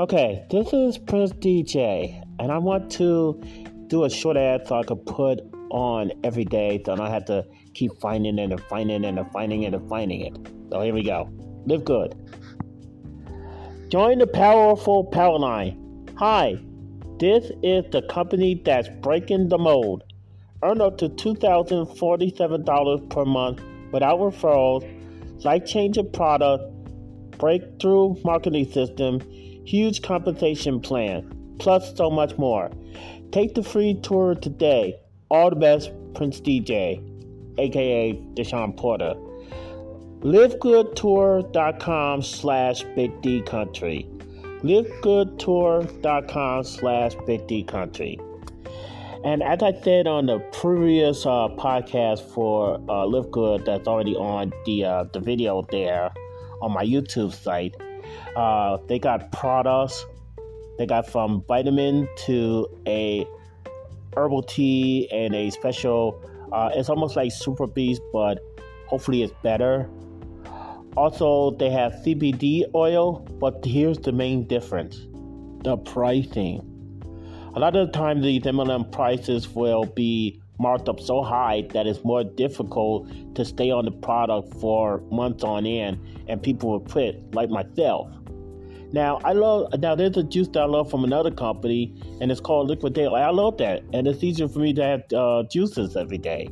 Okay, this is Prince DJ, and I want to do a short ad so I could put on every day so I don't have to keep finding it and finding it and finding it and finding it. So here we go. Live good. Join the powerful power line. Hi, this is the company that's breaking the mold. Earn up to $2,047 per month without referrals, life changing product, breakthrough marketing system, huge compensation plan, plus so much more. Take the free tour today. All the best, Prince DJ, aka Deshaun Porter. LiveGoodTour.com slash Big D Country. LiveGoodTour.com slash Big D Country. And as I said on the previous uh, podcast for uh, Live Good, that's already on the uh, the video there on my YouTube site, uh, they got products. They got from vitamin to a herbal tea and a special. Uh, it's almost like Super Beast, but hopefully it's better. Also, they have CBD oil, but here's the main difference: the pricing. A lot of the time, these MLM prices will be marked up so high that it's more difficult to stay on the product for months on end, and people will quit, like myself. Now I love now there's a juice that I love from another company and it's called Liquid Daily. I love that and it's easier for me to have uh, juices every day.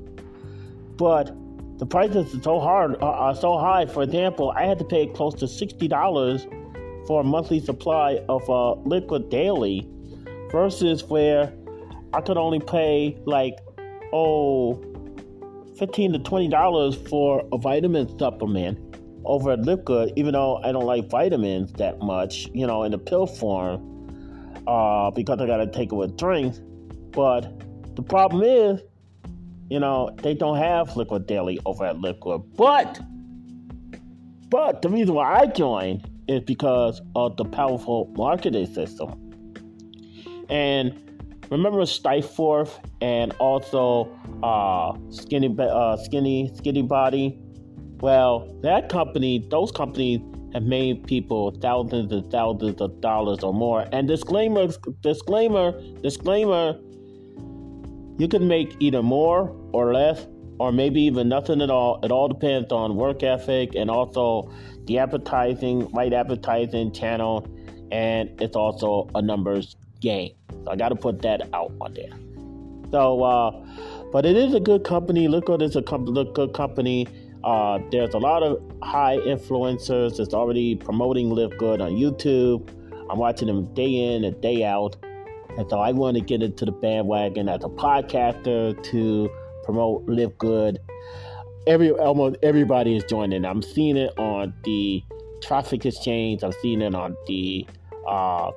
But the prices are so hard uh, are so high. For example, I had to pay close to sixty dollars for a monthly supply of uh, Liquid Daily versus where I could only pay like oh 15 to 20 dollars for a vitamin supplement over at Liquid, even though I don't like vitamins that much, you know, in the pill form, uh, because I gotta take it with drinks. But the problem is, you know, they don't have Live Good Daily over at Liquid. But, but the reason why I joined is because of the powerful marketing system. And remember Stiforp and also uh, Skinny, uh, Skinny, Skinny Body well, that company, those companies have made people thousands and thousands of dollars or more. And disclaimer, disclaimer, disclaimer, you can make either more or less, or maybe even nothing at all. It all depends on work ethic and also the advertising, right advertising channel, and it's also a numbers game. So I got to put that out on there. So, uh, but it is a good company. Look at it's a good company uh, there's a lot of high influencers that's already promoting Live Good on YouTube. I'm watching them day in and day out. And so I want to get into the bandwagon as a podcaster to promote Live Good. Every almost everybody is joining. I'm seeing it on the traffic exchange. I'm seeing it on the uh,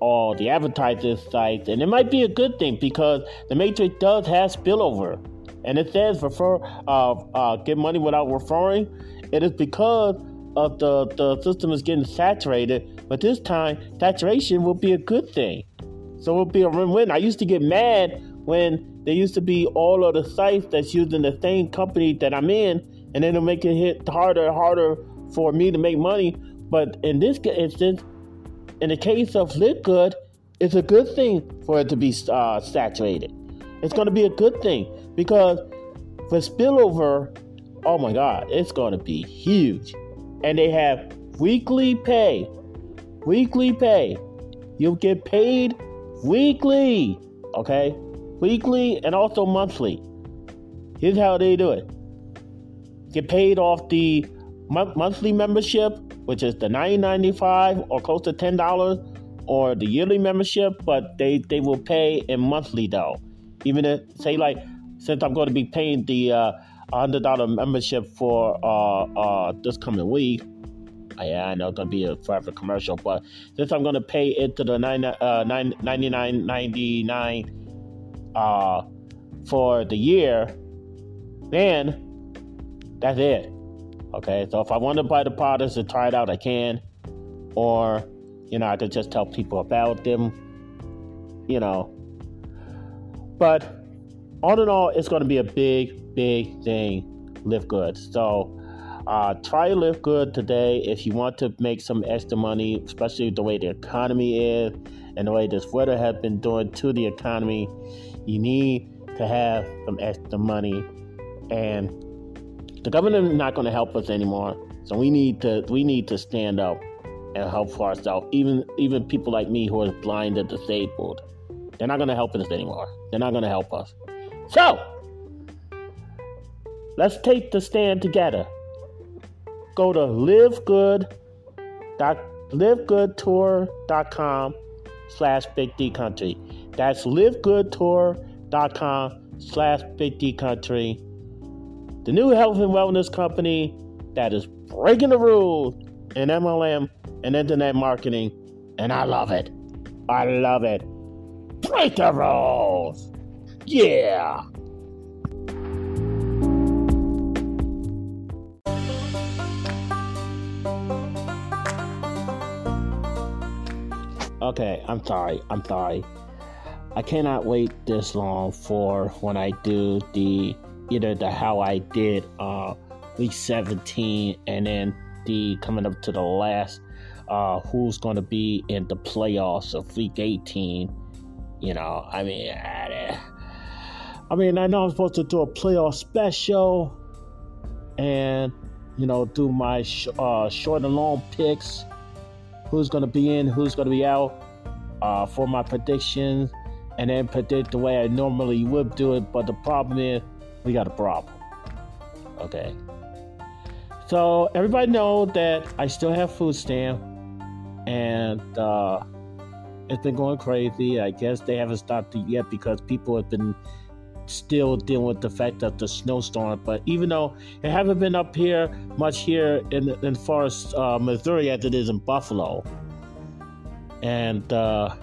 all the advertisers sites, and it might be a good thing because the Matrix does have spillover and it says refer uh, uh, get money without referring, it is because of the the system is getting saturated. But this time, saturation will be a good thing. So it'll be a win-win. I used to get mad when there used to be all of the sites that's using the same company that I'm in, and then it'll make it hit harder and harder for me to make money. But in this instance, in the case of Live Good, it's a good thing for it to be uh, saturated. It's going to be a good thing because for spillover, oh my God, it's going to be huge. And they have weekly pay. Weekly pay. You'll get paid weekly. Okay? Weekly and also monthly. Here's how they do it get paid off the monthly membership, which is the $9.95 or close to $10, or the yearly membership, but they, they will pay in monthly though. Even if, say, like, since I'm going to be paying the uh, $100 membership for uh, uh, this coming week, yeah, I know it's to be a forever commercial, but since I'm to pay it to the 9, uh, 99.99 uh, for the year, then that's it. Okay, so if I want to buy the products and try it out, I can. Or, you know, I could just tell people about them. You know, but all in all, it's going to be a big, big thing. Live good. So uh, try live good today if you want to make some extra money, especially the way the economy is and the way this weather has been doing to the economy. You need to have some extra money, and the government is not going to help us anymore. So we need to we need to stand up and help for ourselves. Even even people like me who are blind and disabled, they're not going to help us anymore. They're not going to help us. So let's take the stand together go to livegood.livegoodtour.com slash big D country. That's livegoodtour.com slash big D country. The new health and wellness company that is breaking the rules in MLM and internet marketing, and I love it. I love it. Break the rules. Yeah. Okay, I'm sorry. I'm sorry. I cannot wait this long for when I do the either the how I did uh week 17 and then the coming up to the last uh who's going to be in the playoffs of week 18. You know, I mean I, I mean I know I'm supposed to do a playoff special and you know do my sh- uh, short and long picks who's going to be in, who's going to be out uh, for my predictions, and then predict the way I normally would do it. But the problem is, we got a problem. Okay. So everybody know that I still have food stamp, and uh, it's been going crazy. I guess they haven't stopped it yet because people have been still dealing with the fact that the snowstorm. But even though it haven't been up here much here in in Forest, uh, Missouri, as it is in Buffalo, and uh,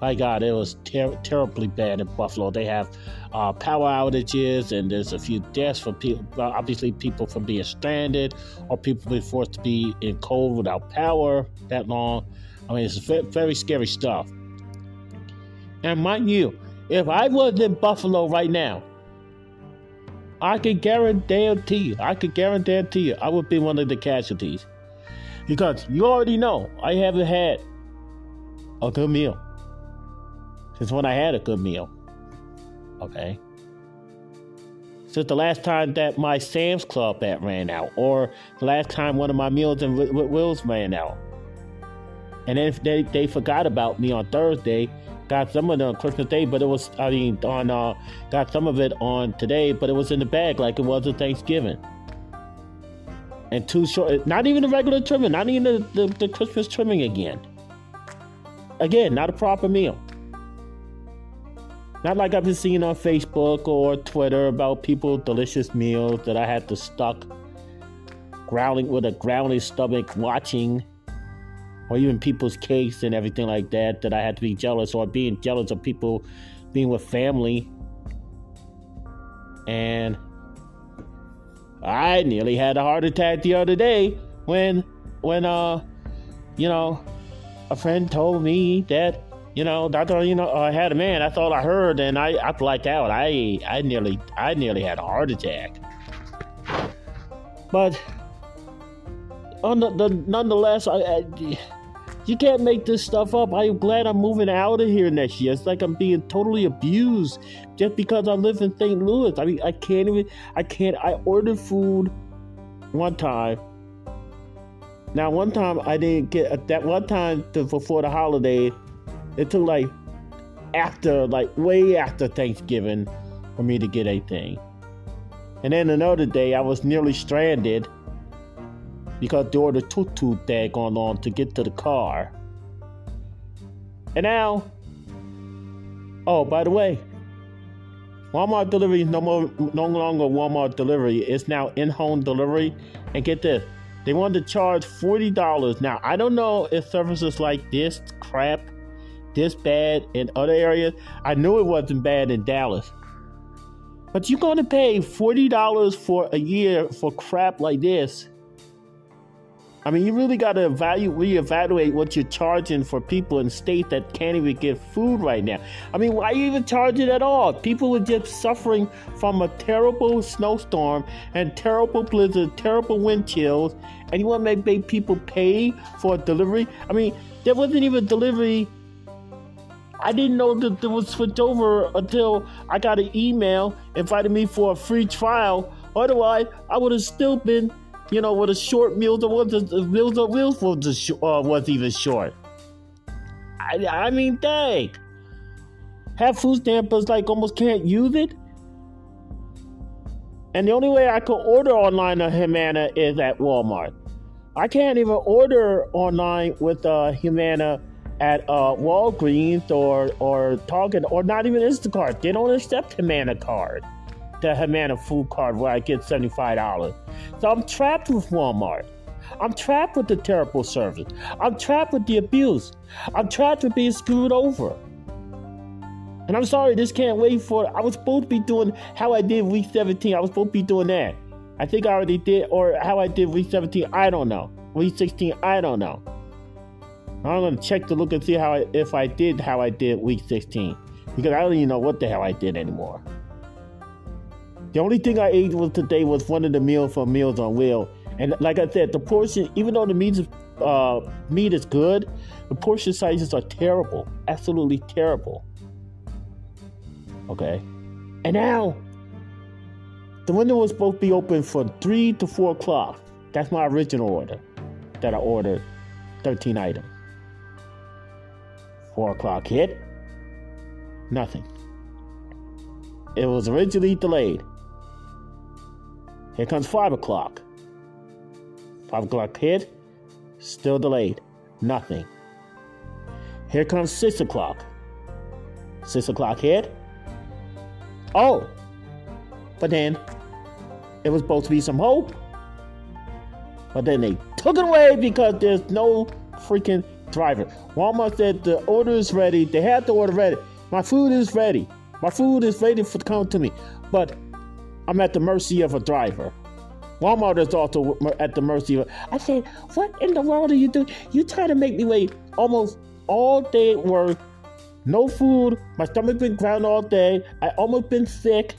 my God, it was ter- terribly bad in Buffalo. They have uh, power outages, and there's a few deaths for people. Obviously, people from being stranded or people being forced to be in cold without power that long. I mean, it's very scary stuff. And mind you, if I was in Buffalo right now, I could guarantee you, I could guarantee you, I would be one of the casualties. Because you already know I haven't had a good meal since when I had a good meal. Okay. Since the last time that my Sam's Club app ran out, or the last time one of my meals in Will's ran out. And then if they, they forgot about me on Thursday, got some of it on Christmas Day, but it was I mean on uh got some of it on today, but it was in the bag like it was a Thanksgiving. And too short not even the regular trimming, not even the, the, the Christmas trimming again. Again, not a proper meal. Not like I've been seeing on Facebook or Twitter about people delicious meals that I had to stuck growling with a growling stomach watching or even people's cakes and everything like that that I had to be jealous or being jealous of people being with family. And I nearly had a heart attack the other day when when uh you know a friend told me that you know I thought you know I had a man I thought I heard and I I blacked out I I nearly I nearly had a heart attack but on the, the nonetheless I, I you can't make this stuff up. I'm glad I'm moving out of here next year. It's like I'm being totally abused just because I live in St. Louis. I mean, I can't even, I can't, I ordered food one time. Now, one time I didn't get, that one time to, before the holiday, took like after, like way after Thanksgiving for me to get a thing. And then another day I was nearly stranded because there was a toot toot going on to get to the car. And now, oh, by the way, Walmart delivery is no more, no longer Walmart delivery. It's now in-home delivery. And get this, they wanted to charge forty dollars. Now I don't know if services like this crap, this bad in other areas. I knew it wasn't bad in Dallas, but you're going to pay forty dollars for a year for crap like this I mean, you really got to evaluate, reevaluate what you're charging for people in states that can't even get food right now. I mean, why you even charge it at all? People are just suffering from a terrible snowstorm and terrible blizzard, terrible wind chills, and you want to make people pay for delivery? I mean, there wasn't even delivery. I didn't know that it was switched over until I got an email inviting me for a free trial. Otherwise, I would have still been you know, with a short meal, the was meals of wheels was uh, was even short. I, I mean, dang. Have food stampers like almost can't use it. And the only way I could order online a Humana is at Walmart. I can't even order online with uh, Humana at uh, Walgreens or or Target or not even Instacart. They don't accept Humana card the Humana food card where I get $75. So I'm trapped with Walmart. I'm trapped with the terrible service. I'm trapped with the abuse. I'm trapped with being screwed over. And I'm sorry, this can't wait for. I was supposed to be doing how I did week 17. I was supposed to be doing that. I think I already did, or how I did week 17. I don't know. Week 16, I don't know. I'm gonna check to look and see how I, if I did how I did week 16 because I don't even know what the hell I did anymore. The only thing I ate was today was one of the meals from Meals on Wheel. And like I said, the portion, even though the meat is, uh, meat is good, the portion sizes are terrible. Absolutely terrible. Okay. And now, the window was supposed to be open from 3 to 4 o'clock. That's my original order that I ordered 13 items. 4 o'clock hit, nothing. It was originally delayed. Here comes 5 o'clock. 5 o'clock hit, still delayed. Nothing. Here comes 6 o'clock. 6 o'clock hit. Oh! But then, it was supposed to be some hope. But then they took it away because there's no freaking driver. Walmart said the order is ready. They had the order ready. My food is ready. My food is ready for to come to me. But I'm at the mercy of a driver. Walmart is also at the mercy of. I said, "What in the world are you doing? You trying to make me wait almost all day at work, no food. My stomach been ground all day. I almost been sick,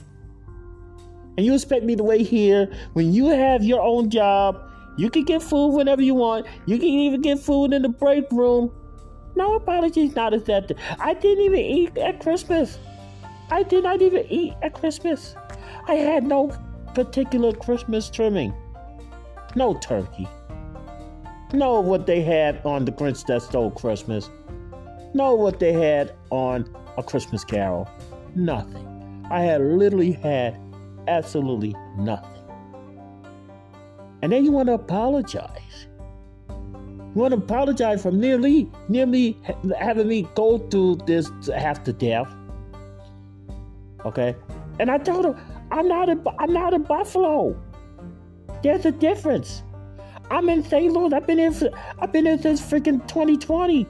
and you expect me to wait here when you have your own job? You can get food whenever you want. You can even get food in the break room. No apologies, not accepted. I didn't even eat at Christmas. I did not even eat at Christmas. I had no particular Christmas trimming. No turkey. No what they had on The Grinch That Stole Christmas. No what they had on A Christmas Carol. Nothing. I had literally had absolutely nothing. And then you want to apologize. You want to apologize for nearly, nearly having me go through this half to death. Okay? And I told him, I'm not in, I'm not in Buffalo. There's a difference. I'm in St. Louis. I've been. For, I've been here since freaking 2020,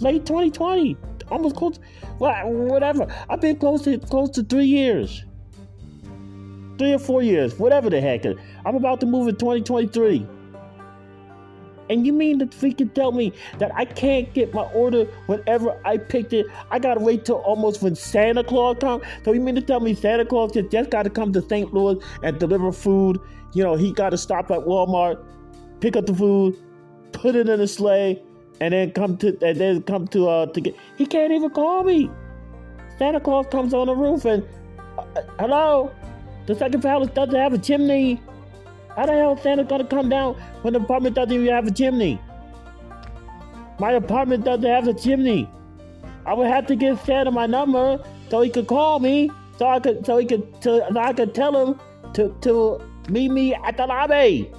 late 2020, almost close. Well, whatever. I've been close to close to three years, three or four years, whatever the heck. I'm about to move in 2023. And you mean to freaking tell me that I can't get my order whenever I picked it? I gotta wait till almost when Santa Claus comes. So you mean to tell me Santa Claus just, just gotta come to St. Louis and deliver food? You know, he gotta stop at Walmart, pick up the food, put it in a sleigh, and then come to and then come to uh to get. He can't even call me. Santa Claus comes on the roof and uh, hello, the second palace doesn't have a chimney. How the hell is Santa gonna come down when the apartment doesn't even have a chimney? My apartment doesn't have a chimney. I would have to give Santa my number so he could call me, so I could, so he could, so I could tell him to to meet me at the lobby.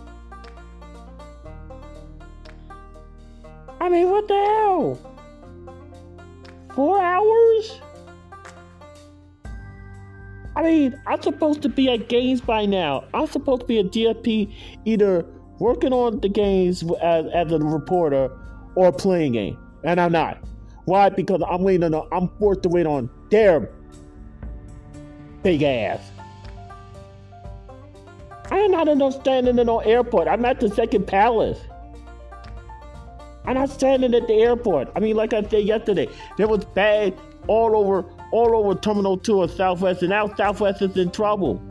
I mean, what the hell? Four hours? I mean, I'm supposed to be at games by now. I'm supposed to be a GFP either working on the games as, as a reporter or playing game. And I'm not. Why? Because I'm waiting on, I'm forced to wait on their big ass. I am not in no standing in no airport. I'm at the second palace. I'm not standing at the airport. I mean, like I said yesterday, there was bags all over, all over Terminal Two of Southwest, and now Southwest is in trouble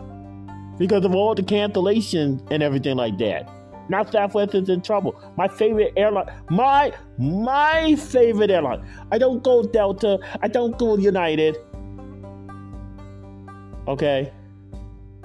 because of all the cancellations and everything like that. Now Southwest is in trouble. My favorite airline, my my favorite airline. I don't go Delta. I don't go United. Okay.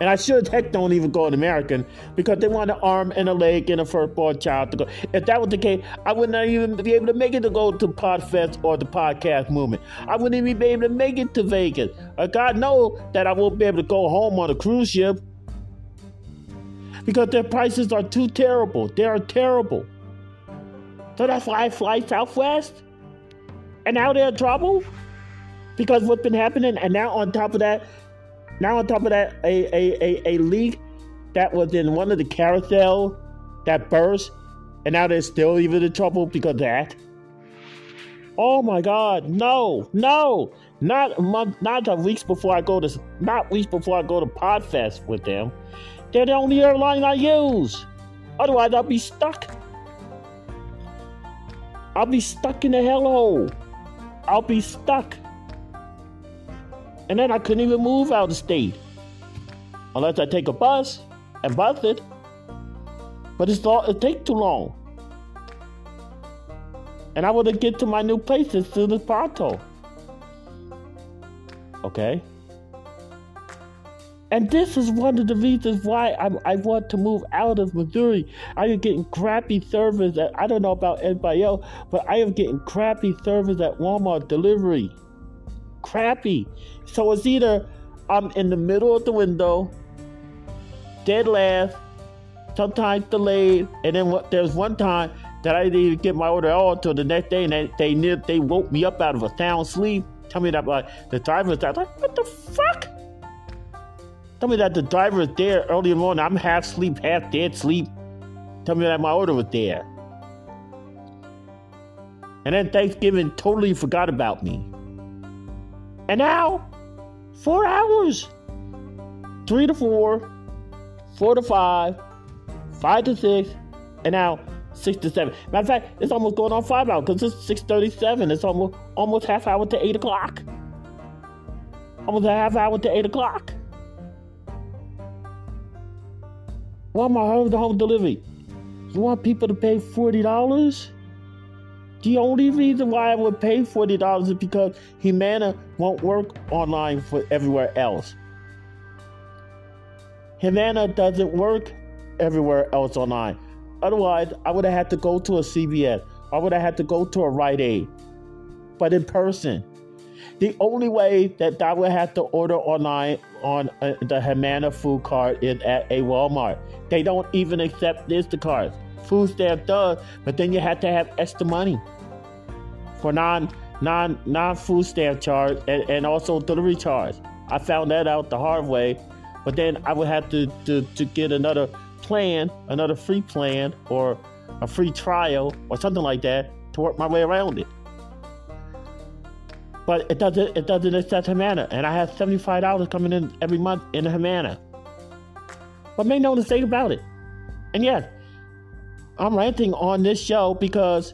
And I sure as heck don't even go an American because they want an arm and a leg and a firstborn child to go. If that was the case, I would not even be able to make it to go to Podfest or the podcast movement. I wouldn't even be able to make it to Vegas. God knows that I won't be able to go home on a cruise ship because their prices are too terrible. They are terrible. So that's why I fly Southwest. And now they're in trouble because what's been happening. And now on top of that, now on top of that, a, a, a, a leak that was in one of the carousel that burst, and now they're still even in trouble because of that. Oh my God! No, no, not a month, not a weeks before I go to, not weeks before I go to Podfest with them. They're the only airline I use. Otherwise, I'll be stuck. I'll be stuck in the hellhole. I'll be stuck. And then I couldn't even move out of state unless I take a bus and bus it. But it's all, it takes too long. And I want to get to my new place as soon as possible. Okay? And this is one of the reasons why I, I want to move out of Missouri. I am getting crappy service at, I don't know about anybody else, but I am getting crappy service at Walmart delivery. Crappy. So it's either I'm in the middle of the window, dead last, sometimes delayed, and then what, there's one time that I didn't even get my order all until the next day, and they they, they woke me up out of a sound sleep. Tell me that like the driver was like, what the fuck? Tell me that the driver is there early in the morning. I'm half sleep, half dead sleep. Tell me that my order was there. And then Thanksgiving totally forgot about me. And now, four hours. Three to four, four to five, five to six, and now six to seven. Matter of fact, it's almost going on five hours because it's six thirty-seven. It's almost almost half hour to eight o'clock. Almost a half hour to eight o'clock. Why am I home delivery? You want people to pay forty dollars? The only reason why I would pay forty dollars is because Humana won't work online for everywhere else. Humana doesn't work everywhere else online. Otherwise, I would have had to go to a CVS. I would have had to go to a Rite Aid, but in person. The only way that I would have to order online on uh, the Humana food card is at a Walmart. They don't even accept Instacarts. Food stamp does, but then you have to have extra money for non non non food stamp charge and, and also delivery charge. I found that out the hard way, but then I would have to, to, to get another plan, another free plan or a free trial or something like that to work my way around it but it doesn't it doesn't accept Humana, and I have seventy five dollars coming in every month in Humana. But make no mistake about it. And yes, I'm ranting on this show because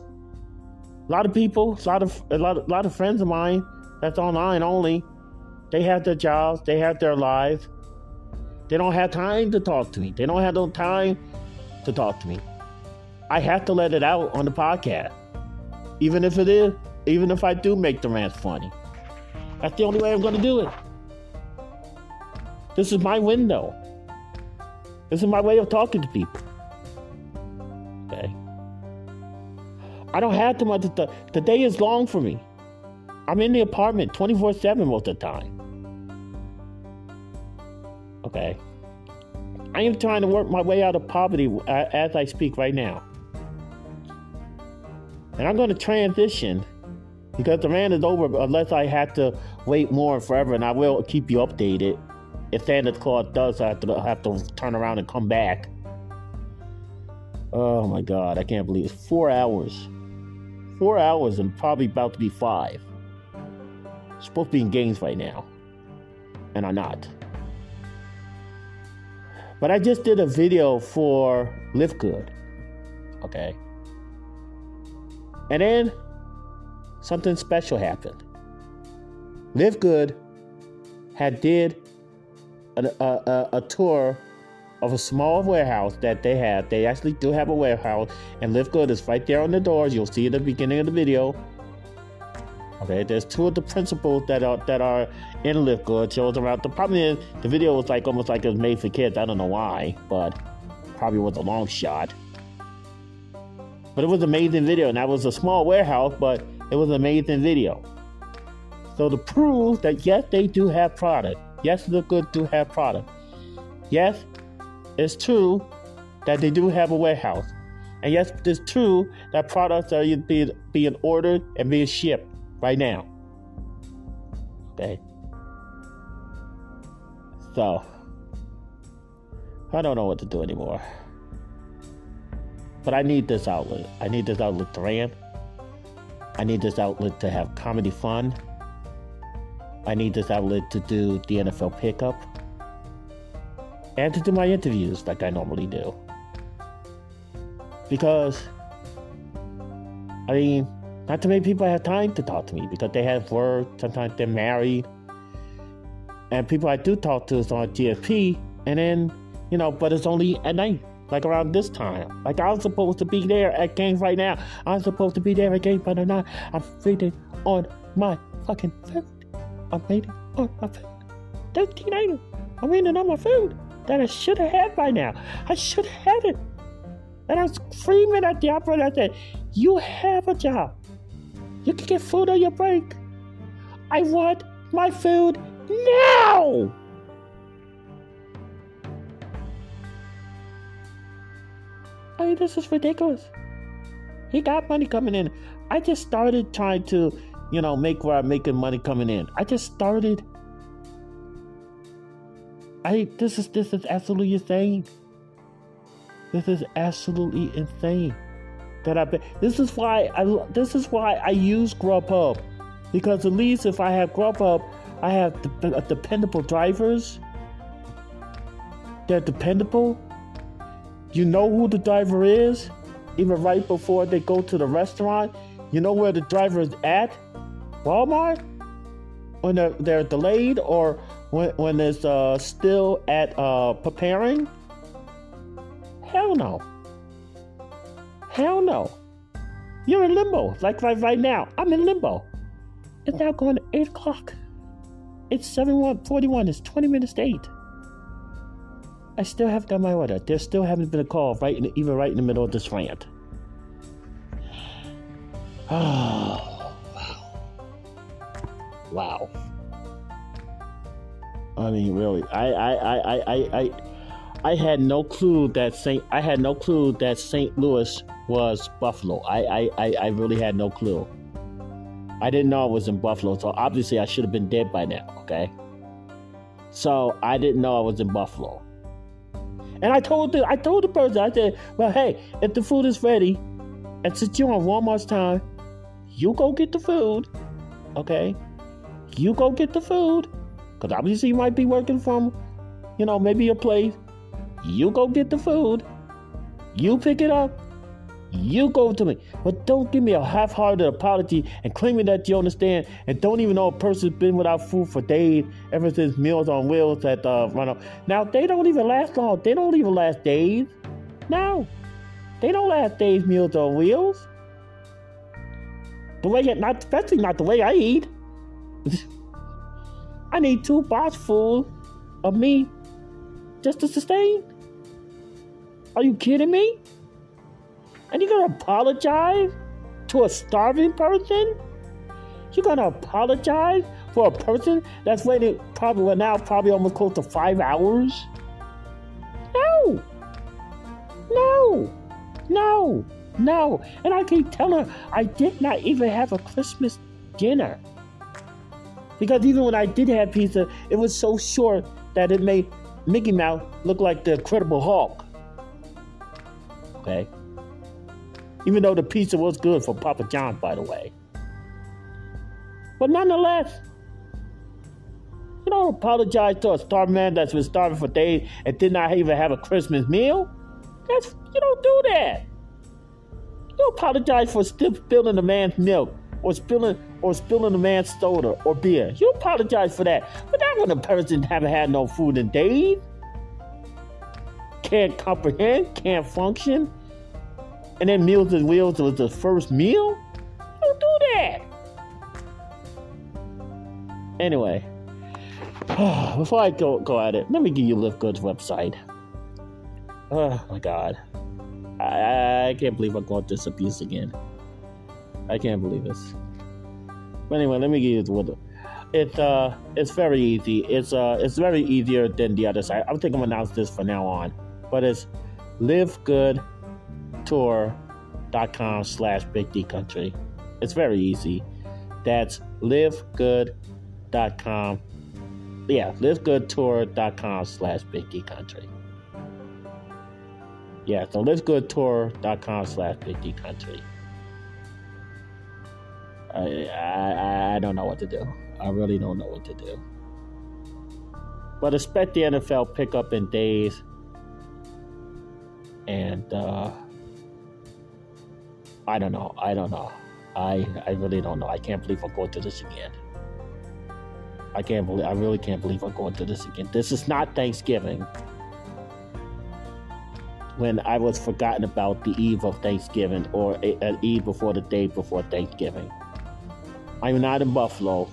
a lot of people, a lot of a lot, a lot of friends of mine that's online only, they have their jobs, they have their lives. They don't have time to talk to me. They don't have no time to talk to me. I have to let it out on the podcast, even if it is even if I do make the rant funny. That's the only way I'm going to do it. This is my window. This is my way of talking to people. I don't have too much. The, the day is long for me. I'm in the apartment 24 7 most of the time. Okay. I am trying to work my way out of poverty uh, as I speak right now. And I'm going to transition because the rant is over unless I have to wait more forever, and I will keep you updated. If Santa Claus does have to have to turn around and come back. Oh my God, I can't believe it's four hours. Four hours and probably about to be five. Supposed to be in games right now, and I'm not. But I just did a video for Live Good. Okay. And then something special happened. Live Good had did a, a, a, tour of a small warehouse that they have. They actually do have a warehouse, and Live Good is right there on the doors. You'll see at the beginning of the video. Okay, there's two of the principals that are that are in Live Good. Shows around. The problem is the video was like almost like it was made for kids. I don't know why, but probably was a long shot. But it was an amazing video, and that was a small warehouse, but it was an amazing video. So to prove that yes, they do have product. Yes, Live Good do have product. Yes, it's true that they do have a warehouse. And yes, it's true that products are being, being ordered and being shipped right now. Okay. So, I don't know what to do anymore. But I need this outlet. I need this outlet to rant. I need this outlet to have comedy fun. I need this outlet to do the NFL pickup and to do my interviews like I normally do. Because, I mean, not too many people have time to talk to me because they have work, sometimes they're married. And people I do talk to is on GSP, and then, you know, but it's only at night, like around this time. Like I was supposed to be there at games right now. I'm supposed to be there at games, but I'm not. I'm waiting on my fucking food. I'm waiting on my food. 13 items. I'm waiting on my food that I should have had by now. I should have had it. And I was screaming at the operator. I said, You have a job. You can get food on your break. I want my food now! I mean, this is ridiculous. He got money coming in. I just started trying to, you know, make where I'm making money coming in. I just started I this is this is absolutely insane. This is absolutely insane. That I've been. this is why I this is why I use Grubhub because at least if I have Grubhub, I have de- uh, dependable drivers. They're dependable. You know who the driver is, even right before they go to the restaurant. You know where the driver is at. Walmart when they're, they're delayed or when, when it's uh, still at uh, preparing? Hell no. Hell no. You're in limbo. Like right, right now. I'm in limbo. It's now going to 8 o'clock. It's 7.41. It's 20 minutes to 8. I still haven't got my order. There still haven't been a call right in the, even right in the middle of this rant. Oh, wow. Wow. I mean, really, I, I, I, I, I, I had no clue that Saint. I had no clue that St. Louis was Buffalo. I, I, I, really had no clue. I didn't know I was in Buffalo, so obviously I should have been dead by now. Okay. So I didn't know I was in Buffalo. And I told the I told the person, I said, well, hey, if the food is ready, and since you're on Walmart's time, you go get the food. Okay? You go get the food. Because obviously you might be working from, you know, maybe a place. You go get the food. You pick it up. You go to me. But don't give me a half hearted apology and claiming that you understand and don't even know a person's been without food for days ever since Meals on Wheels at uh, run up. Now, they don't even last long. They don't even last days. No. They don't last days, Meals on Wheels. The way, not especially not the way I eat. I need two pots full of me just to sustain. Are you kidding me? And you're gonna apologize to a starving person? You're gonna apologize for a person that's waiting probably well, now probably almost close to five hours? No! No! No! No! And I keep telling her I did not even have a Christmas dinner. Because even when I did have pizza, it was so short that it made Mickey Mouse look like the Incredible Hulk. Okay? Even though the pizza was good for Papa John, by the way. But nonetheless, you don't apologize to a starving man that's been starving for days and did not even have a Christmas meal. That's you don't do that. You apologize for still spilling a man's milk or spilling or spilling a man's soda or beer. You apologize for that. But not when a person haven't had no food in days. Can't comprehend, can't function. And then Meals and Wheels was the first meal? Don't do that. Anyway, before I go go at it, let me give you Live Good's website. Oh my god. I, I can't believe I'm going this abuse again. I can't believe this. But anyway, let me give you the what it uh it's very easy. It's uh it's very easier than the other side. I think I'm gonna announce this from now on. But it's livegoodtour.com slash big D country. It's very easy. That's livegood.com. Yeah, livegoodtour.com slash big D country. Yeah, so livegoodtour.com slash big D country. I, I, I don't know what to do. I really don't know what to do. But expect the NFL pickup in days. And uh, I don't know. I don't know. I I really don't know. I can't believe I'm going through this again. I can't believe. I really can't believe I'm going through this again. This is not Thanksgiving. When I was forgotten about the eve of Thanksgiving or an eve before the day before Thanksgiving. I'm not in Buffalo.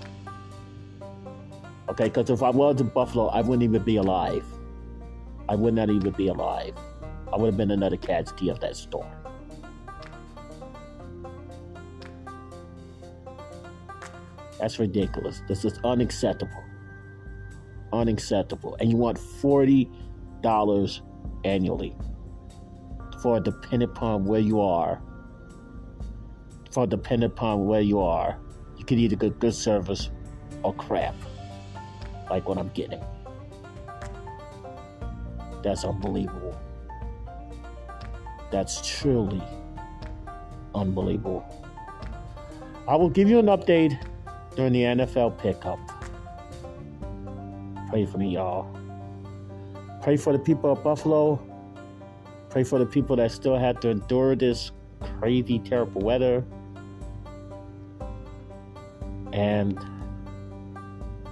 Okay, because if I was in Buffalo, I wouldn't even be alive. I would not even be alive. I would have been another casualty of that storm. That's ridiculous. This is unacceptable. Unacceptable. And you want $40 annually for dependent upon where you are. For dependent upon where you are you can either get good service or crap, like what I'm getting. That's unbelievable. That's truly unbelievable. I will give you an update during the NFL pickup. Pray for me, y'all. Pray for the people of Buffalo. Pray for the people that still had to endure this crazy, terrible weather and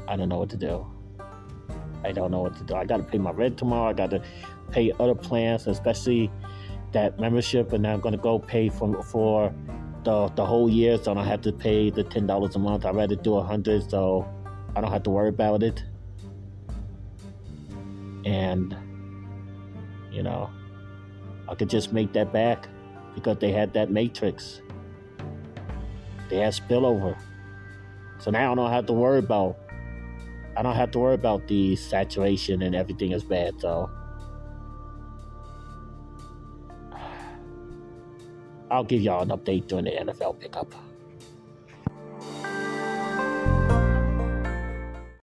I don't know what to do. I don't know what to do. I got to pay my rent tomorrow. I got to pay other plans, especially that membership, and I'm going to go pay for for the the whole year, so I don't have to pay the ten dollars a month. I'd rather do a hundred, so I don't have to worry about it. And you know, I could just make that back because they had that matrix. They had spillover. So now I don't have to worry about I don't have to worry about the saturation and everything is bad. So I'll give y'all an update during the NFL pickup.